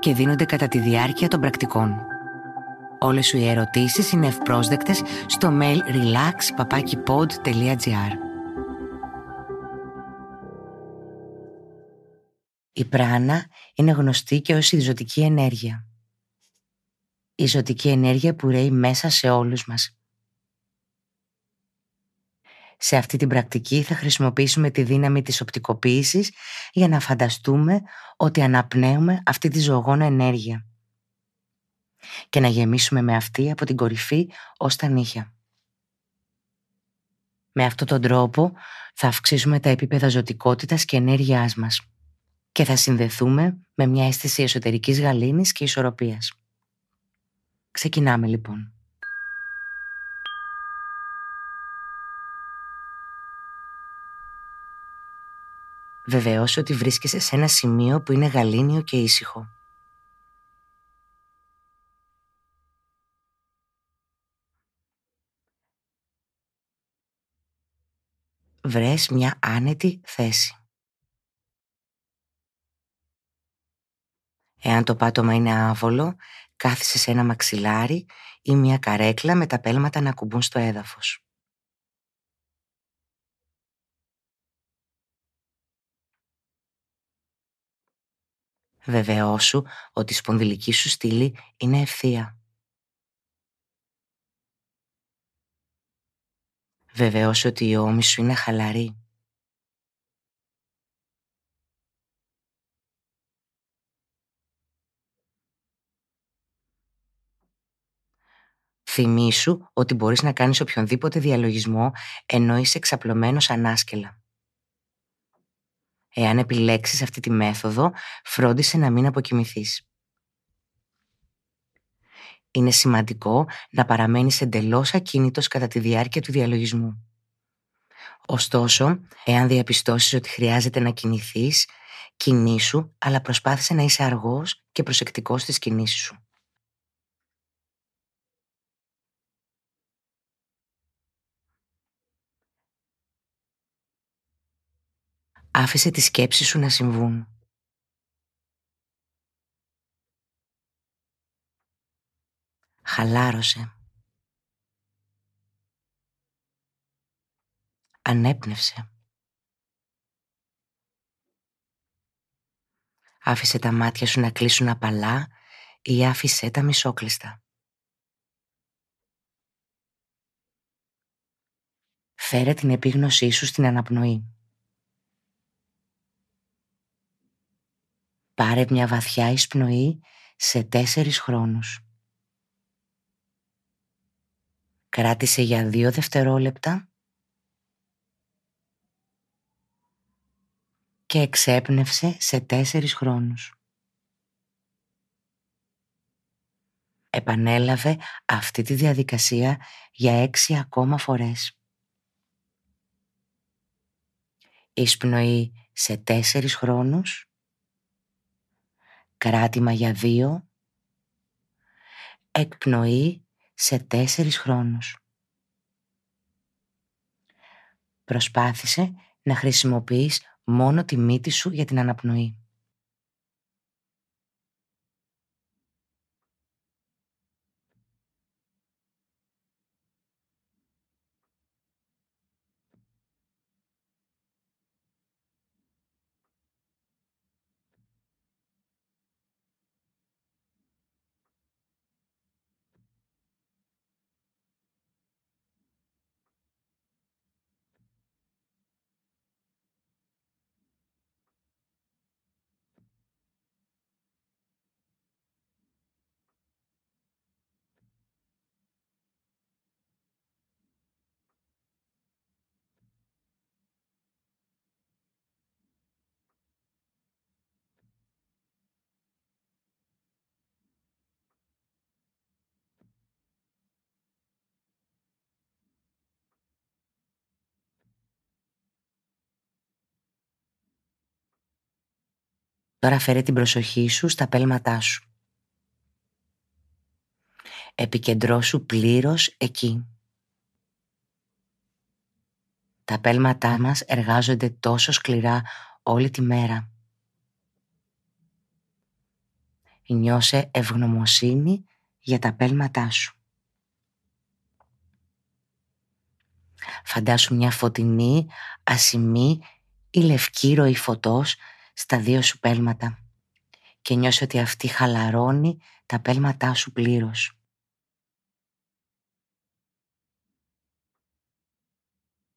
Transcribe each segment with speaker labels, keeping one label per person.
Speaker 1: και δίνονται κατά τη διάρκεια των πρακτικών. Όλες σου οι ερωτήσεις είναι ευπρόσδεκτες στο mail relax.papakipod.gr Η πράνα είναι γνωστή και ως η ζωτική ενέργεια. Η ζωτική ενέργεια που ρέει μέσα σε όλους μας. Σε αυτή την πρακτική θα χρησιμοποιήσουμε τη δύναμη της οπτικοποίησης για να φανταστούμε ότι αναπνέουμε αυτή τη ζωγόνα ενέργεια και να γεμίσουμε με αυτή από την κορυφή ως τα νύχια. Με αυτόν τον τρόπο θα αυξήσουμε τα επίπεδα ζωτικότητας και ενέργειάς μας και θα συνδεθούμε με μια αίσθηση εσωτερικής γαλήνης και ισορροπίας. Ξεκινάμε λοιπόν. Βεβαιώσου ότι βρίσκεσαι σε ένα σημείο που είναι γαλήνιο και ήσυχο. Βρες μια άνετη θέση. Εάν το πάτωμα είναι άβολο, κάθισε σε ένα μαξιλάρι ή μια καρέκλα με τα πέλματα να κουμπούν στο έδαφος. Βεβαιώσου ότι η σπονδυλική σου στήλη είναι ευθεία. Βεβαιώσου ότι η ώμη σου είναι χαλαρή. Θυμήσου ότι μπορείς να κάνεις οποιονδήποτε διαλογισμό ενώ είσαι εξαπλωμένος ανάσκελα. Εάν επιλέξεις αυτή τη μέθοδο, φρόντισε να μην αποκοιμηθείς. Είναι σημαντικό να παραμένεις εντελώς ακίνητος κατά τη διάρκεια του διαλογισμού. Ωστόσο, εάν διαπιστώσεις ότι χρειάζεται να κινηθείς, κινήσου, αλλά προσπάθησε να είσαι αργός και προσεκτικός στις κινήσεις σου. Άφησε τις σκέψεις σου να συμβούν. Χαλάρωσε. Ανέπνευσε. Άφησε τα μάτια σου να κλείσουν απαλά ή άφησε τα μισόκλειστα. Φέρε την επίγνωσή σου στην αναπνοή. Πάρε μια βαθιά εισπνοή σε τέσσερις χρόνους. Κράτησε για δύο δευτερόλεπτα και εξέπνευσε σε τέσσερις χρόνους. Επανέλαβε αυτή τη διαδικασία για έξι ακόμα φορές. Εισπνοή σε τέσσερις χρόνους κράτημα για δύο, εκπνοή σε τέσσερις χρόνους. Προσπάθησε να χρησιμοποιείς μόνο τη μύτη σου για την αναπνοή. Τώρα φέρε την προσοχή σου στα πέλματά σου. Επικεντρώσου πλήρως εκεί. Τα πέλματά μας εργάζονται τόσο σκληρά όλη τη μέρα. Νιώσε ευγνωμοσύνη για τα πέλματά σου. Φαντάσου μια φωτεινή, ασημή ή λευκή ροή φωτός στα δύο σου πέλματα και νιώσε ότι αυτή χαλαρώνει τα πέλματά σου πλήρως.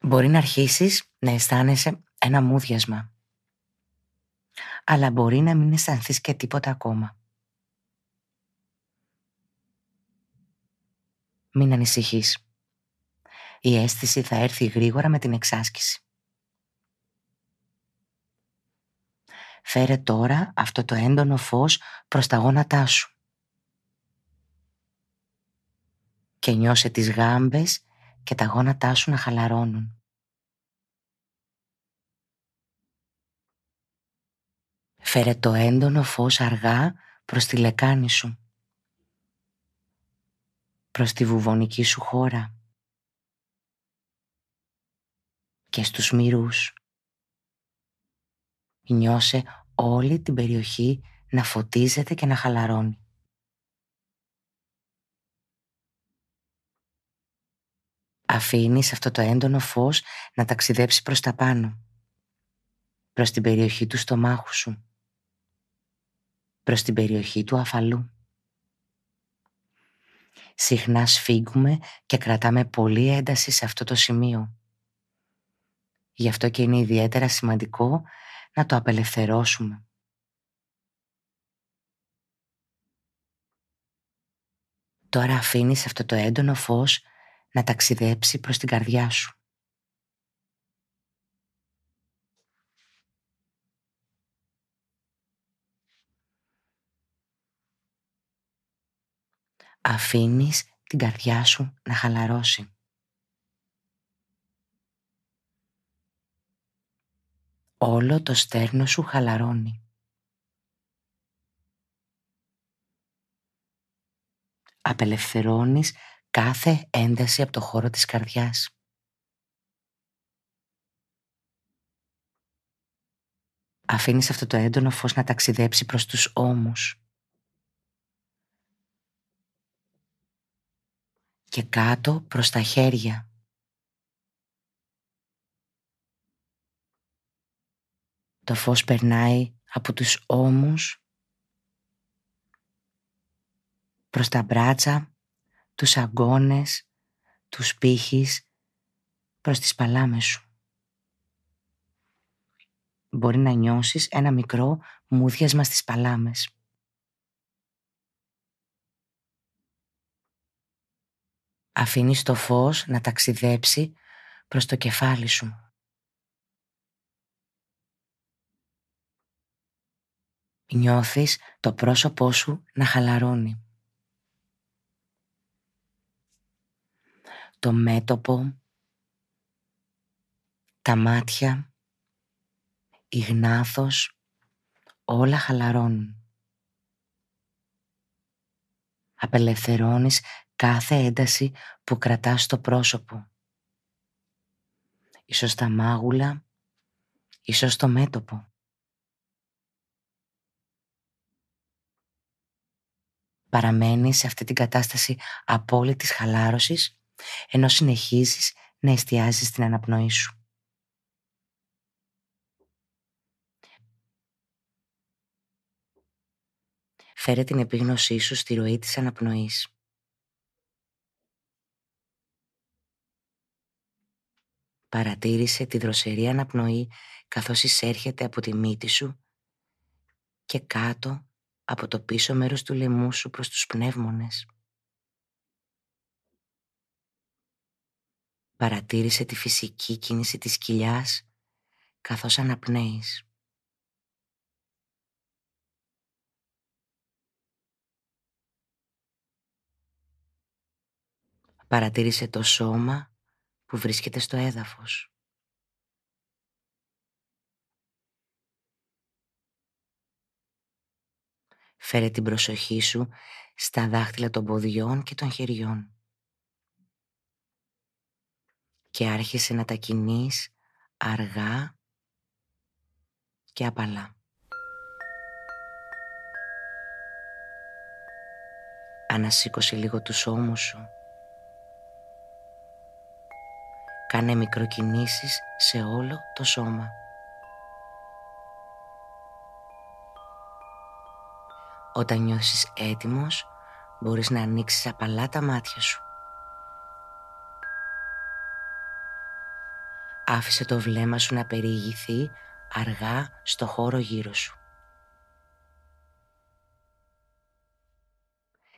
Speaker 1: Μπορεί να αρχίσεις να αισθάνεσαι ένα μούδιασμα, αλλά μπορεί να μην αισθανθείς και τίποτα ακόμα. Μην ανησυχείς. Η αίσθηση θα έρθει γρήγορα με την εξάσκηση. Φέρε τώρα αυτό το έντονο φως προς τα γόνατά σου. Και νιώσε τις γάμπες και τα γόνατά σου να χαλαρώνουν. Φέρε το έντονο φως αργά προς τη λεκάνη σου. Προς τη βουβονική σου χώρα. Και στους μυρούς. Νιώσε όλη την περιοχή να φωτίζεται και να χαλαρώνει. Αφήνεις αυτό το έντονο φως να ταξιδέψει προς τα πάνω, προς την περιοχή του στομάχου σου, προς την περιοχή του αφαλού. Συχνά σφίγγουμε και κρατάμε πολύ ένταση σε αυτό το σημείο. Γι' αυτό και είναι ιδιαίτερα σημαντικό να το απελευθερώσουμε. Τώρα αφήνεις αυτό το έντονο φως να ταξιδέψει προς την καρδιά σου. Αφήνεις την καρδιά σου να χαλαρώσει. Όλο το στέρνο σου χαλαρώνει. Απελευθερώνεις κάθε ένταση από το χώρο της καρδιάς. Αφήνεις αυτό το έντονο φως να ταξιδέψει προς τους ώμους. Και κάτω προς τα χέρια. Το φως περνάει από τους ώμους προς τα μπράτσα, τους αγκώνες, τους πύχης, προς τις παλάμες σου. Μπορεί να νιώσεις ένα μικρό μούδιασμα στις παλάμες. Αφήνεις το φως να ταξιδέψει προς το κεφάλι σου. Νιώθεις το πρόσωπό σου να χαλαρώνει. Το μέτωπο, τα μάτια, η γνάθος, όλα χαλαρώνουν. Απελευθερώνεις κάθε ένταση που κρατάς στο πρόσωπο. Ίσως τα μάγουλα, ίσως το μέτωπο. Παραμένεις σε αυτή την κατάσταση απόλυτης χαλάρωσης ενώ συνεχίζεις να εστιάζεις την αναπνοή σου. Φέρε την επίγνωσή σου στη ροή της αναπνοής. Παρατήρησε τη δροσερή αναπνοή καθώς εισέρχεται από τη μύτη σου και κάτω από το πίσω μέρος του λαιμού σου προς τους πνεύμονες. Παρατήρησε τη φυσική κίνηση της κοιλιάς καθώς αναπνέεις. Παρατήρησε το σώμα που βρίσκεται στο έδαφος. Φέρε την προσοχή σου στα δάχτυλα των ποδιών και των χεριών. Και άρχισε να τα κινείς αργά και απαλά. Ανασήκωσε λίγο τους ώμους σου. Κάνε μικροκινήσεις σε όλο το σώμα. Όταν νιώσεις έτοιμος, μπορείς να ανοίξεις απαλά τα μάτια σου. Άφησε το βλέμμα σου να περιηγηθεί αργά στο χώρο γύρω σου.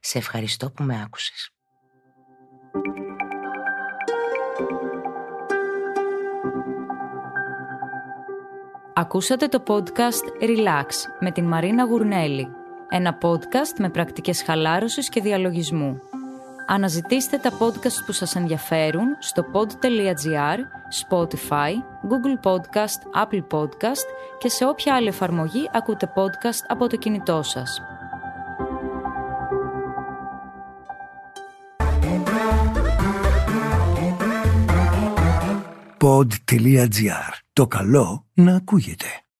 Speaker 1: Σε ευχαριστώ που με άκουσες.
Speaker 2: Ακούσατε το podcast Relax με την Μαρίνα Γουρνέλη. Ένα podcast με πρακτικές χαλάρωσης και διαλογισμού. Αναζητήστε τα podcast που σας ενδιαφέρουν στο pod.gr, Spotify, Google Podcast, Apple Podcast και σε όποια άλλη εφαρμογή ακούτε podcast από το κινητό σας.
Speaker 3: pod.gr. Το καλό να ακούγεται.